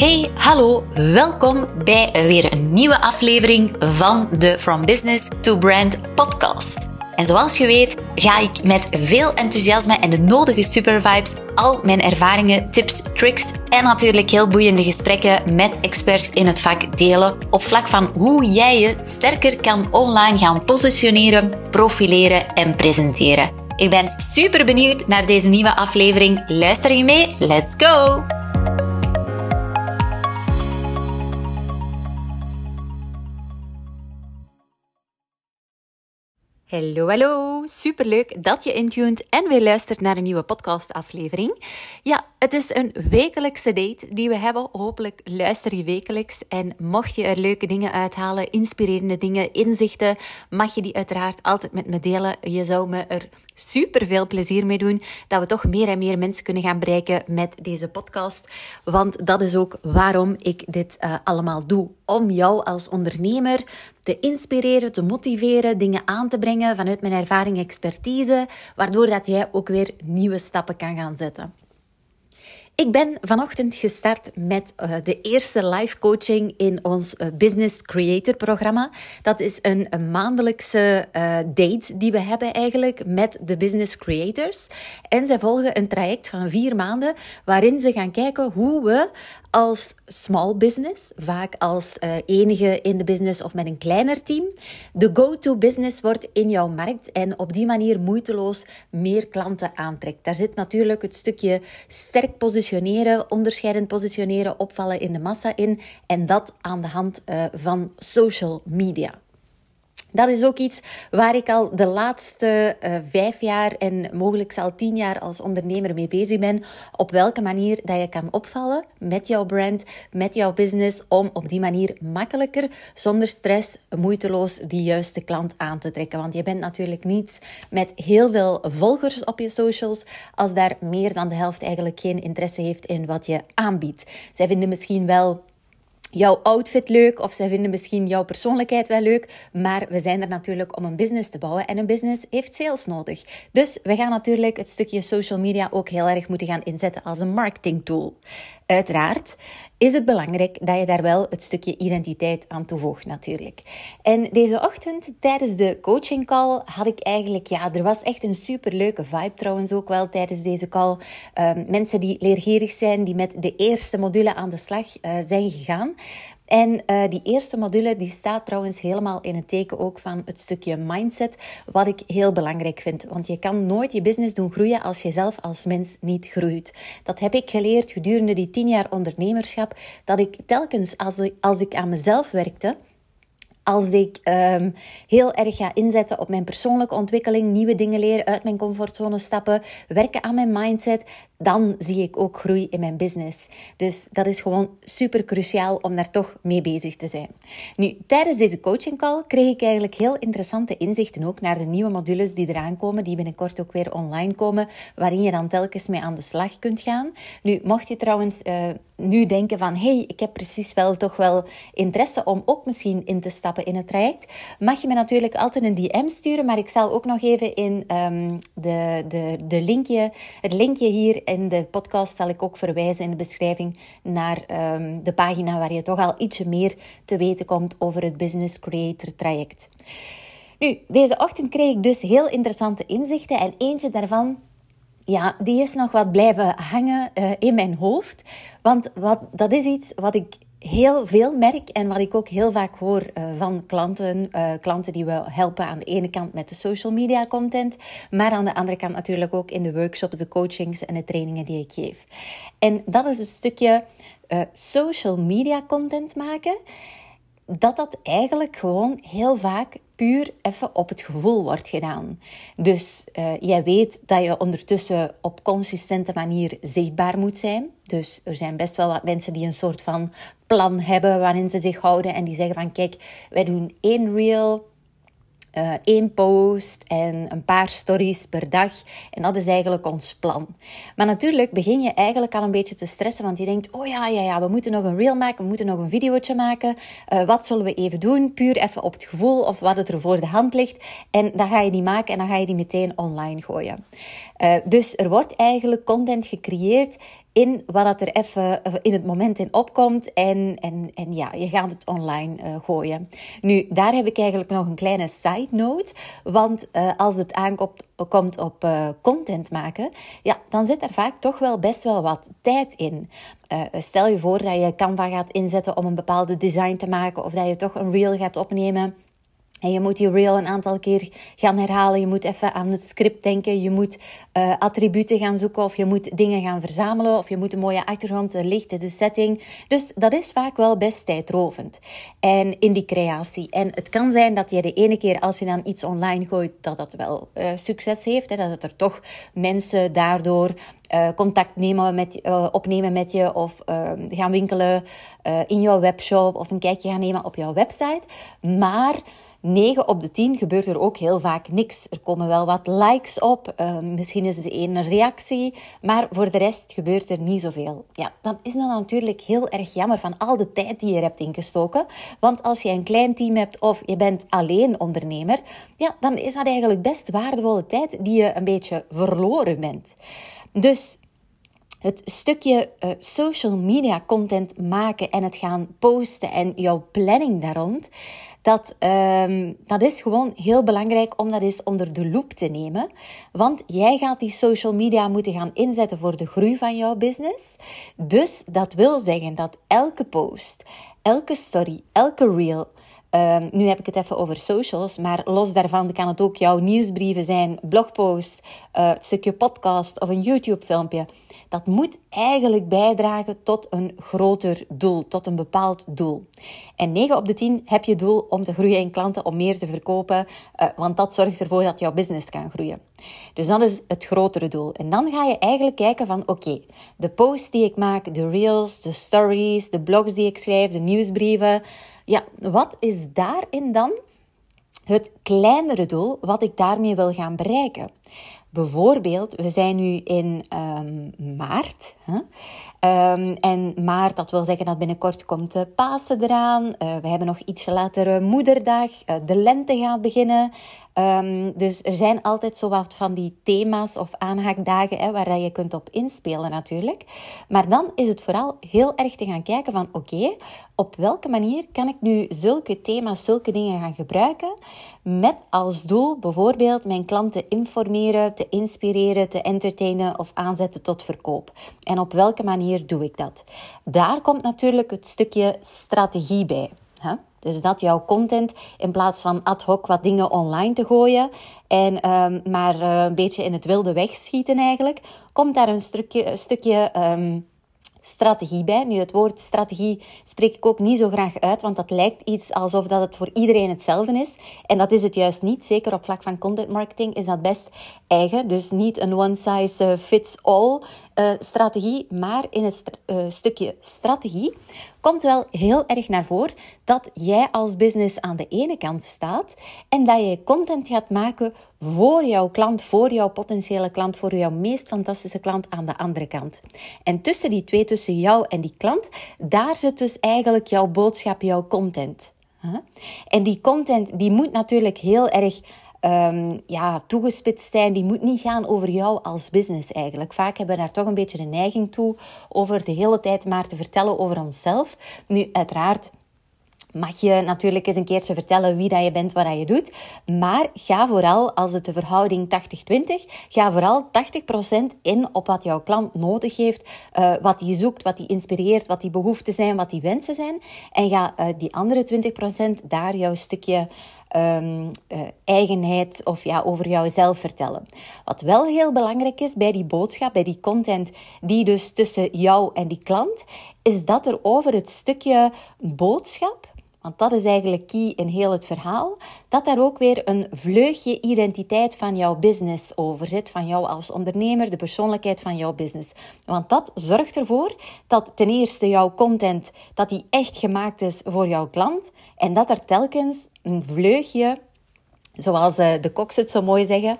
Hey, hallo, welkom bij weer een nieuwe aflevering van de From Business to Brand podcast. En zoals je weet, ga ik met veel enthousiasme en de nodige supervibes al mijn ervaringen, tips, tricks en natuurlijk heel boeiende gesprekken met experts in het vak delen op vlak van hoe jij je sterker kan online gaan positioneren, profileren en presenteren. Ik ben super benieuwd naar deze nieuwe aflevering. Luister je mee? Let's go! Hallo, hallo. Superleuk dat je intuned en weer luistert naar een nieuwe podcastaflevering. Ja, het is een wekelijkse date die we hebben. Hopelijk luister je wekelijks. En mocht je er leuke dingen uithalen, inspirerende dingen, inzichten, mag je die uiteraard altijd met me delen. Je zou me er super veel plezier mee doen. Dat we toch meer en meer mensen kunnen gaan bereiken met deze podcast. Want dat is ook waarom ik dit uh, allemaal doe. Om jou als ondernemer te inspireren, te motiveren, dingen aan te brengen vanuit mijn ervaring expertise. Waardoor dat jij ook weer nieuwe stappen kan gaan zetten. Ik ben vanochtend gestart met uh, de eerste live coaching in ons uh, Business Creator programma. Dat is een, maandelijkse uh, date die we hebben eigenlijk met de business creators. En zij volgen een traject van vier maanden waarin ze gaan kijken hoe we als small business, vaak als enige in de business of met een kleiner team, de go-to business wordt in jouw markt en op die manier moeiteloos meer klanten aantrekt. Daar zit natuurlijk het stukje sterk positioneren, onderscheidend positioneren, opvallen in de massa in en dat aan de hand uh, van social media. Dat is ook iets waar ik al de laatste uh, vijf jaar en mogelijk al tien jaar als ondernemer mee bezig ben. Op welke manier dat je kan opvallen met jouw brand, met jouw business, om op die manier makkelijker, zonder stress, moeiteloos die juiste klant aan te trekken. Want je bent natuurlijk niet met heel veel volgers op je socials als daar meer dan de helft eigenlijk geen interesse heeft in wat je aanbiedt. Zij vinden misschien wel jouw outfit leuk of zij vinden misschien jouw persoonlijkheid wel leuk. Maar we zijn er natuurlijk om een business te bouwen en een business heeft sales nodig. Dus we gaan natuurlijk het stukje social media ook heel erg moeten gaan inzetten als een marketing tool. Uiteraard is het belangrijk dat je daar wel het stukje identiteit aan toevoegt natuurlijk. En deze ochtend tijdens de coaching call had ik eigenlijk, ja, er was echt een super leuke vibe trouwens ook wel tijdens deze call. Um, mensen die leergierig zijn, die met de eerste module aan de slag uh, zijn gegaan. En uh, die eerste module die staat trouwens helemaal in het teken ook van het stukje mindset, wat ik heel belangrijk vind. Want je kan nooit je business doen groeien als je zelf als mens niet groeit. Dat heb ik geleerd gedurende die tien jaar ondernemerschap, dat ik telkens als ik, als ik aan mezelf werkte, als ik um, heel erg ga inzetten op mijn persoonlijke ontwikkeling, nieuwe dingen leren, uit mijn comfortzone stappen, werken aan mijn mindset, dan zie ik ook groei in mijn business. Dus dat is gewoon super cruciaal om daar toch mee bezig te zijn. Nu, tijdens deze coaching call kreeg ik eigenlijk heel interessante inzichten ook naar de nieuwe modules die eraan komen, die binnenkort ook weer online komen, waarin je dan telkens mee aan de slag kunt gaan. Nu, mocht je trouwens uh, nu denken van, hey, ik heb precies wel toch wel interesse om ook misschien in te stappen in het traject, mag je me natuurlijk altijd een DM sturen, maar ik zal ook nog even in um, de, de, de linkje, het linkje hier in de podcast zal ik ook verwijzen in de beschrijving naar um, de pagina waar je toch al ietsje meer te weten komt over het Business Creator traject. Nu, deze ochtend kreeg ik dus heel interessante inzichten en eentje daarvan ja, die is nog wat blijven hangen uh, in mijn hoofd. Want wat, dat is iets wat ik heel veel merk en wat ik ook heel vaak hoor uh, van klanten. Uh, klanten die we helpen aan de ene kant met de social media content, maar aan de andere kant natuurlijk ook in de workshops, de coachings en de trainingen die ik geef. En dat is een stukje uh, social media content maken. Dat dat eigenlijk gewoon heel vaak puur even op het gevoel wordt gedaan. Dus uh, jij weet dat je ondertussen op consistente manier zichtbaar moet zijn. Dus er zijn best wel wat mensen die een soort van plan hebben waarin ze zich houden en die zeggen van kijk, wij doen één reel uh, één post en een paar stories per dag. En dat is eigenlijk ons plan. Maar natuurlijk begin je eigenlijk al een beetje te stressen, want je denkt: oh ja, ja, ja, we moeten nog een reel maken, we moeten nog een videootje maken. Uh, wat zullen we even doen? Puur even op het gevoel of wat het er voor de hand ligt. En dan ga je die maken en dan ga je die meteen online gooien. Uh, dus er wordt eigenlijk content gecreëerd in wat er even eh, in het moment in opkomt. En, en, en ja, je gaat het online uh, gooien. Nu, daar heb ik eigenlijk nog een kleine side note. Want als het aankomt komt op content maken, ja, dan zit er vaak toch wel best wel wat tijd in. Stel je voor dat je Canva gaat inzetten om een bepaalde design te maken, of dat je toch een reel gaat opnemen en je moet die reel een aantal keer gaan herhalen. Je moet even aan het script denken. Je moet uh, attributen gaan zoeken. Of je moet dingen gaan verzamelen. Of je moet een mooie achtergrond, de licht, de setting. Dus dat is vaak wel best tijdrovend. En in die creatie. En het kan zijn dat je de ene keer als je dan iets online gooit, dat dat wel uh, succes heeft. Hè, dat er toch mensen daardoor uh, contact nemen met, uh, opnemen met je of gaan winkelen in jouw webshop of een kijkje gaan nemen op jouw website. Maar 9 op de 10 gebeurt er ook heel vaak niks. Er komen wel wat likes op, uh, misschien is er een reactie, maar voor de rest gebeurt er niet zoveel. Ja, dan is dat natuurlijk heel erg jammer van al de tijd die je hebt ingestoken. Want als je een klein team hebt of je bent alleen ondernemer, ja, dan is dat eigenlijk best waardevolle tijd die je een beetje verloren bent. Dus het stukje uh, social media content maken en het gaan posten en jouw planning daar rond, dat, um, dat is gewoon heel belangrijk om dat eens onder de loep te nemen. Want jij gaat die social media moeten gaan inzetten voor de groei van jouw business. Dus dat wil zeggen dat elke post, elke story, elke reel, Um, nu heb ik het even over socials, maar los daarvan kan het ook jouw nieuwsbrieven zijn, blogpost, uh, een stukje podcast of een YouTube-filmpje. Dat moet eigenlijk bijdragen tot een groter doel, tot een bepaald doel. En 9 op de 10 heb je doel om te groeien in klanten, om meer te verkopen, uh, want dat zorgt ervoor dat jouw business kan groeien. Dus dat is het grotere doel. En dan ga je eigenlijk kijken van oké, de posts die ik maak, de reels, de stories, de blogs die ik schrijf, de nieuwsbrieven ja, wat is daarin dan het kleinere doel wat ik daarmee wil gaan bereiken? Bijvoorbeeld, we zijn nu in um, maart. Hè? Um, en maart, dat wil zeggen dat binnenkort komt de Pasen eraan. Uh, we hebben nog ietsje later Moederdag. Uh, de lente gaat beginnen. Um, dus er zijn altijd zo wat van die thema's of aanhaakdagen hè, waar je kunt op inspelen natuurlijk. Maar dan is het vooral heel erg te gaan kijken van oké, op welke manier kan ik nu zulke thema's, zulke dingen gaan gebruiken met als doel bijvoorbeeld mijn klanten informeren, te inspireren, te entertainen of aanzetten tot verkoop. En op welke doe ik dat? Daar komt natuurlijk het stukje strategie bij. Hè? Dus dat jouw content in plaats van ad hoc wat dingen online te gooien en um, maar uh, een beetje in het wilde wegschieten eigenlijk, komt daar een stukje, stukje um, strategie bij. Nu, het woord strategie spreek ik ook niet zo graag uit, want dat lijkt iets alsof dat het voor iedereen hetzelfde is. En dat is het juist niet. Zeker op vlak van content marketing is dat best eigen. Dus niet een one size fits all uh, strategie, maar in het uh, stukje strategie komt wel heel erg naar voren dat jij als business aan de ene kant staat en dat je content gaat maken voor jouw klant, voor jouw potentiële klant, voor jouw meest fantastische klant aan de andere kant. En tussen die twee, tussen jou en die klant, daar zit dus eigenlijk jouw boodschap, jouw content. En die content die moet natuurlijk heel erg um, ja, toegespitst zijn. Die moet niet gaan over jou als business eigenlijk. Vaak hebben we daar toch een beetje de neiging toe over de hele tijd maar te vertellen over onszelf. Nu, uiteraard mag je natuurlijk eens een keertje vertellen wie dat je bent, wat dat je doet. Maar ga vooral, als het de verhouding 80-20, ga vooral 80% in op wat jouw klant nodig heeft, uh, wat hij zoekt, wat hij inspireert, wat die behoeften zijn, wat die wensen zijn. En ga uh, die andere 20% daar jouw stukje um, uh, eigenheid of ja, over jouzelf vertellen. Wat wel heel belangrijk is bij die boodschap, bij die content die dus tussen jou en die klant, is dat er over het stukje boodschap want dat is eigenlijk key in heel het verhaal, dat daar ook weer een vleugje identiteit van jouw business over zit, van jou als ondernemer, de persoonlijkheid van jouw business. Want dat zorgt ervoor dat ten eerste jouw content, dat die echt gemaakt is voor jouw klant en dat er telkens een vleugje Zoals uh, de koks het zo mooi zeggen.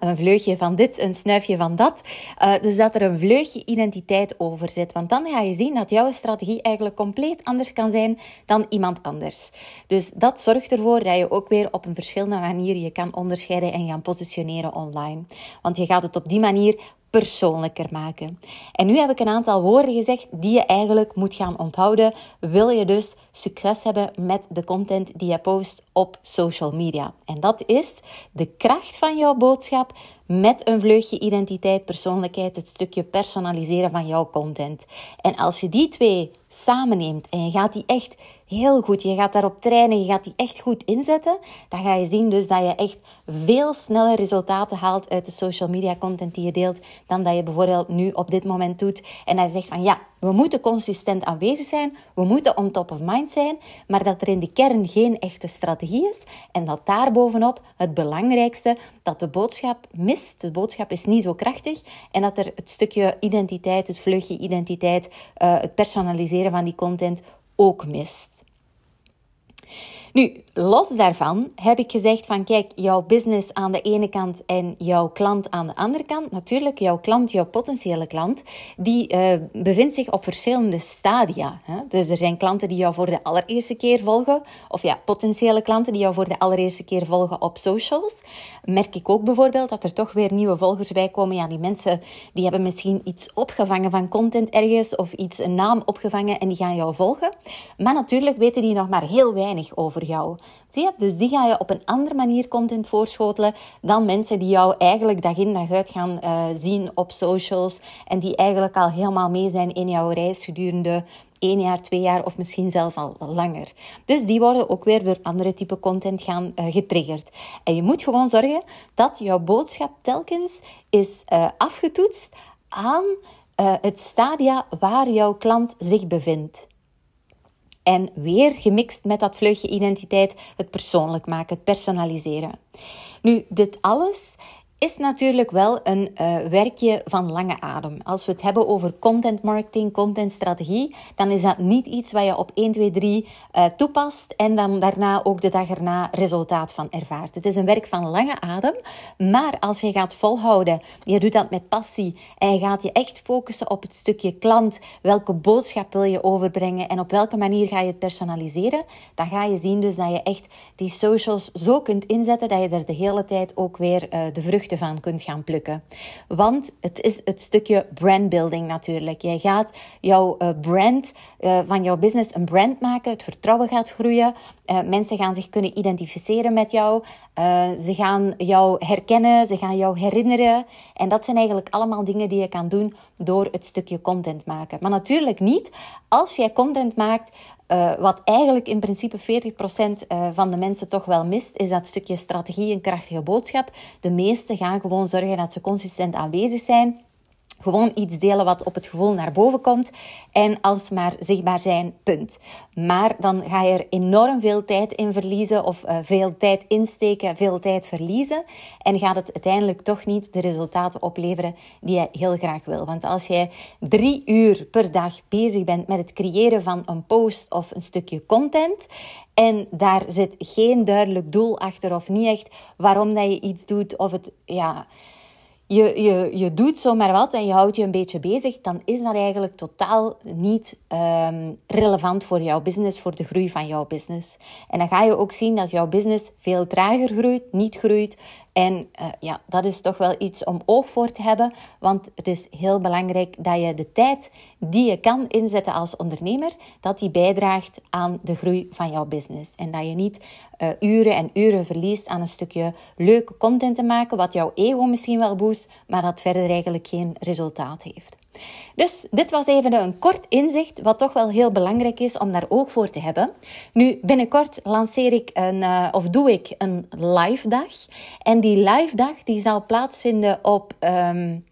Een vleugje van dit, een snuifje van dat. Uh, dus dat er een vleugje identiteit over zit. Want dan ga je zien dat jouw strategie eigenlijk compleet anders kan zijn dan iemand anders. Dus dat zorgt ervoor dat je ook weer op een verschillende manier je kan onderscheiden en gaan positioneren online. Want je gaat het op die manier persoonlijker maken. En nu heb ik een aantal woorden gezegd die je eigenlijk moet gaan onthouden. Wil je dus succes hebben met de content die je post op social media? En dat is de kracht van jouw boodschap met een vleugje identiteit, persoonlijkheid, het stukje personaliseren van jouw content. En als je die twee samenneemt en je gaat die echt heel goed, je gaat daarop trainen, je gaat die echt goed inzetten, dan ga je zien dus dat je echt veel sneller resultaten haalt uit de social media content die je deelt, dan dat je bijvoorbeeld nu op dit moment doet. En dat je zegt van ja, we moeten consistent aanwezig zijn, we moeten on top of mind zijn, maar dat er in de kern geen echte strategie is. En dat daarbovenop het belangrijkste, dat de boodschap mist, de boodschap is niet zo krachtig. En dat er het stukje identiteit, het vleugje identiteit, uh, het personaliseren van die content ook mist. Nu, los daarvan heb ik gezegd van kijk, jouw business aan de ene kant en jouw klant aan de andere kant. Natuurlijk, jouw klant, jouw potentiële klant, die uh, bevindt zich op verschillende stadia. Hè? Dus er zijn klanten die jou voor de allereerste keer volgen, of ja, potentiële klanten die jou voor de allereerste keer volgen op socials. Merk ik ook bijvoorbeeld dat er toch weer nieuwe volgers bij komen. Ja, die mensen die hebben misschien iets opgevangen van content ergens of iets, een naam opgevangen en die gaan jou volgen. Maar natuurlijk weten die nog maar heel weinig over jou. Zie je? Dus die ga je op een andere manier content voorschotelen dan mensen die jou eigenlijk dag in dag uit gaan uh, zien op socials en die eigenlijk al helemaal mee zijn in jouw reis gedurende één jaar, twee jaar of misschien zelfs al langer. Dus die worden ook weer door andere type content gaan uh, getriggerd. En je moet gewoon zorgen dat jouw boodschap telkens is uh, afgetoetst aan het stadia waar jouw klant zich bevindt. En weer gemixt met dat vleugje identiteit, het persoonlijk maken, het personaliseren. Nu, dit alles is natuurlijk wel een uh, werkje van lange adem. Als we het hebben over content marketing, content strategie, dan is dat niet iets wat je op 1, 2, 3 uh, toepast en dan daarna ook de dag erna resultaat van ervaart. Het is een werk van lange adem, maar als je gaat volhouden, je doet dat met passie en je gaat je echt focussen op het stukje klant, welke boodschap wil je overbrengen en op welke manier ga je het personaliseren, dan ga je zien dus dat je echt die socials zo kunt inzetten dat je er de hele tijd ook weer uh, de vrucht van kunt gaan plukken. Want het is het stukje brandbuilding natuurlijk. Je gaat jouw uh, brand uh, van jouw business een brand maken. Het vertrouwen gaat groeien. Uh, mensen gaan zich kunnen identificeren met jou. ze gaan jou herkennen. Ze gaan jou herinneren. En dat zijn eigenlijk allemaal dingen die je kan doen door het stukje content maken. Maar natuurlijk niet als jij content maakt uh, wat eigenlijk in principe 40% uh, van de mensen toch wel mist, is dat stukje strategie en krachtige boodschap. De meesten gaan gewoon zorgen dat ze consistent aanwezig zijn. Gewoon iets delen wat op het gevoel naar boven komt. En als maar zichtbaar zijn, punt. Maar dan ga je er enorm veel tijd in verliezen of uh, veel tijd insteken, veel tijd verliezen. En gaat het uiteindelijk toch niet de resultaten opleveren die je heel graag wil. Want als jij drie uur per dag bezig bent met het creëren van een post of een stukje content en daar zit geen duidelijk doel achter of niet echt waarom dat je iets doet of het ja je, je, je doet zomaar wat en je houdt je een beetje bezig, dan is dat eigenlijk totaal niet um, relevant voor jouw business, voor de groei van jouw business. En dan ga je ook zien dat jouw business veel trager groeit, niet groeit en uh, ja, dat is toch wel iets om oog voor te hebben, want het is heel belangrijk dat je de tijd die je kan inzetten als ondernemer, dat die bijdraagt aan de groei van jouw business. En dat je niet uh, uren en uren verliest aan een stukje leuke content te maken, wat jouw ego misschien wel boost, maar dat verder eigenlijk geen resultaat heeft. Dus dit was even een kort inzicht, wat toch wel heel belangrijk is om daar oog voor te hebben. Nu, binnenkort lanceer ik een, uh, of doe ik een live dag. En die live dag die zal plaatsvinden op um,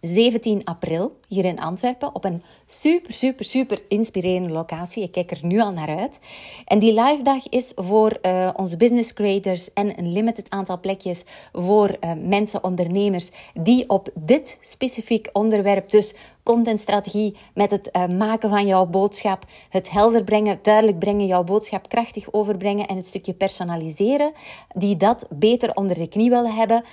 17 april hier in Antwerpen op een super, super, super inspirerende locatie. Ik kijk er nu al naar uit. En die live dag is voor uh, onze business creators en een limited aantal plekjes voor uh, mensen, ondernemers die op dit specifiek onderwerp, dus contentstrategie met het uh, maken van jouw boodschap, het helder brengen, duidelijk brengen, jouw boodschap krachtig overbrengen en het stukje personaliseren, die dat beter onder de knie willen hebben.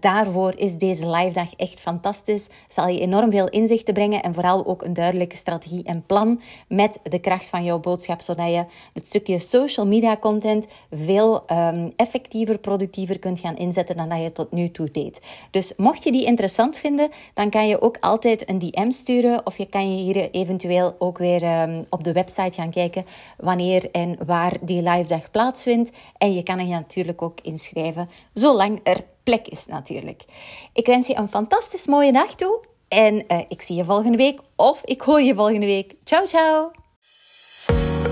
daarvoor is deze live dag echt fantastisch. Zal je enorm veel inzicht te brengen en vooral ook een duidelijke strategie en plan met de kracht van jouw boodschap, zodat je het stukje social media content veel um, effectiever, productiever kunt gaan inzetten dan dat je tot nu toe deed. Dus mocht je die interessant vinden, dan kan je ook altijd een DM sturen of je kan je hier eventueel ook weer um, op de website gaan kijken wanneer en waar die live dag plaatsvindt. En je kan er natuurlijk ook inschrijven, zolang er plek is natuurlijk. Ik wens je een fantastisch mooie dag toe. En uh, ik zie je volgende week of ik hoor je volgende week. Ciao, ciao.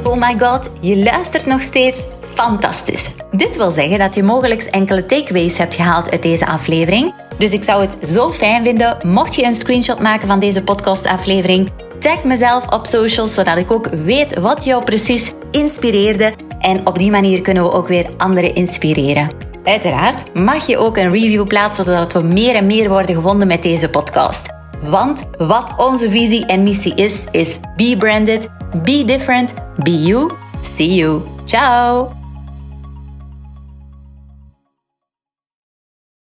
Oh my god, je luistert nog steeds. Fantastisch. Dit wil zeggen dat je mogelijk enkele takeaways hebt gehaald uit deze aflevering. Dus ik zou het zo fijn vinden mocht je een screenshot maken van deze podcastaflevering. Tag mezelf op socials zodat ik ook weet wat jou precies inspireerde. En op die manier kunnen we ook weer anderen inspireren. Uiteraard mag je ook een review plaatsen zodat we meer en meer worden gevonden met deze podcast. Want wat onze visie en missie is, is be branded, be different, be you. See you. Ciao!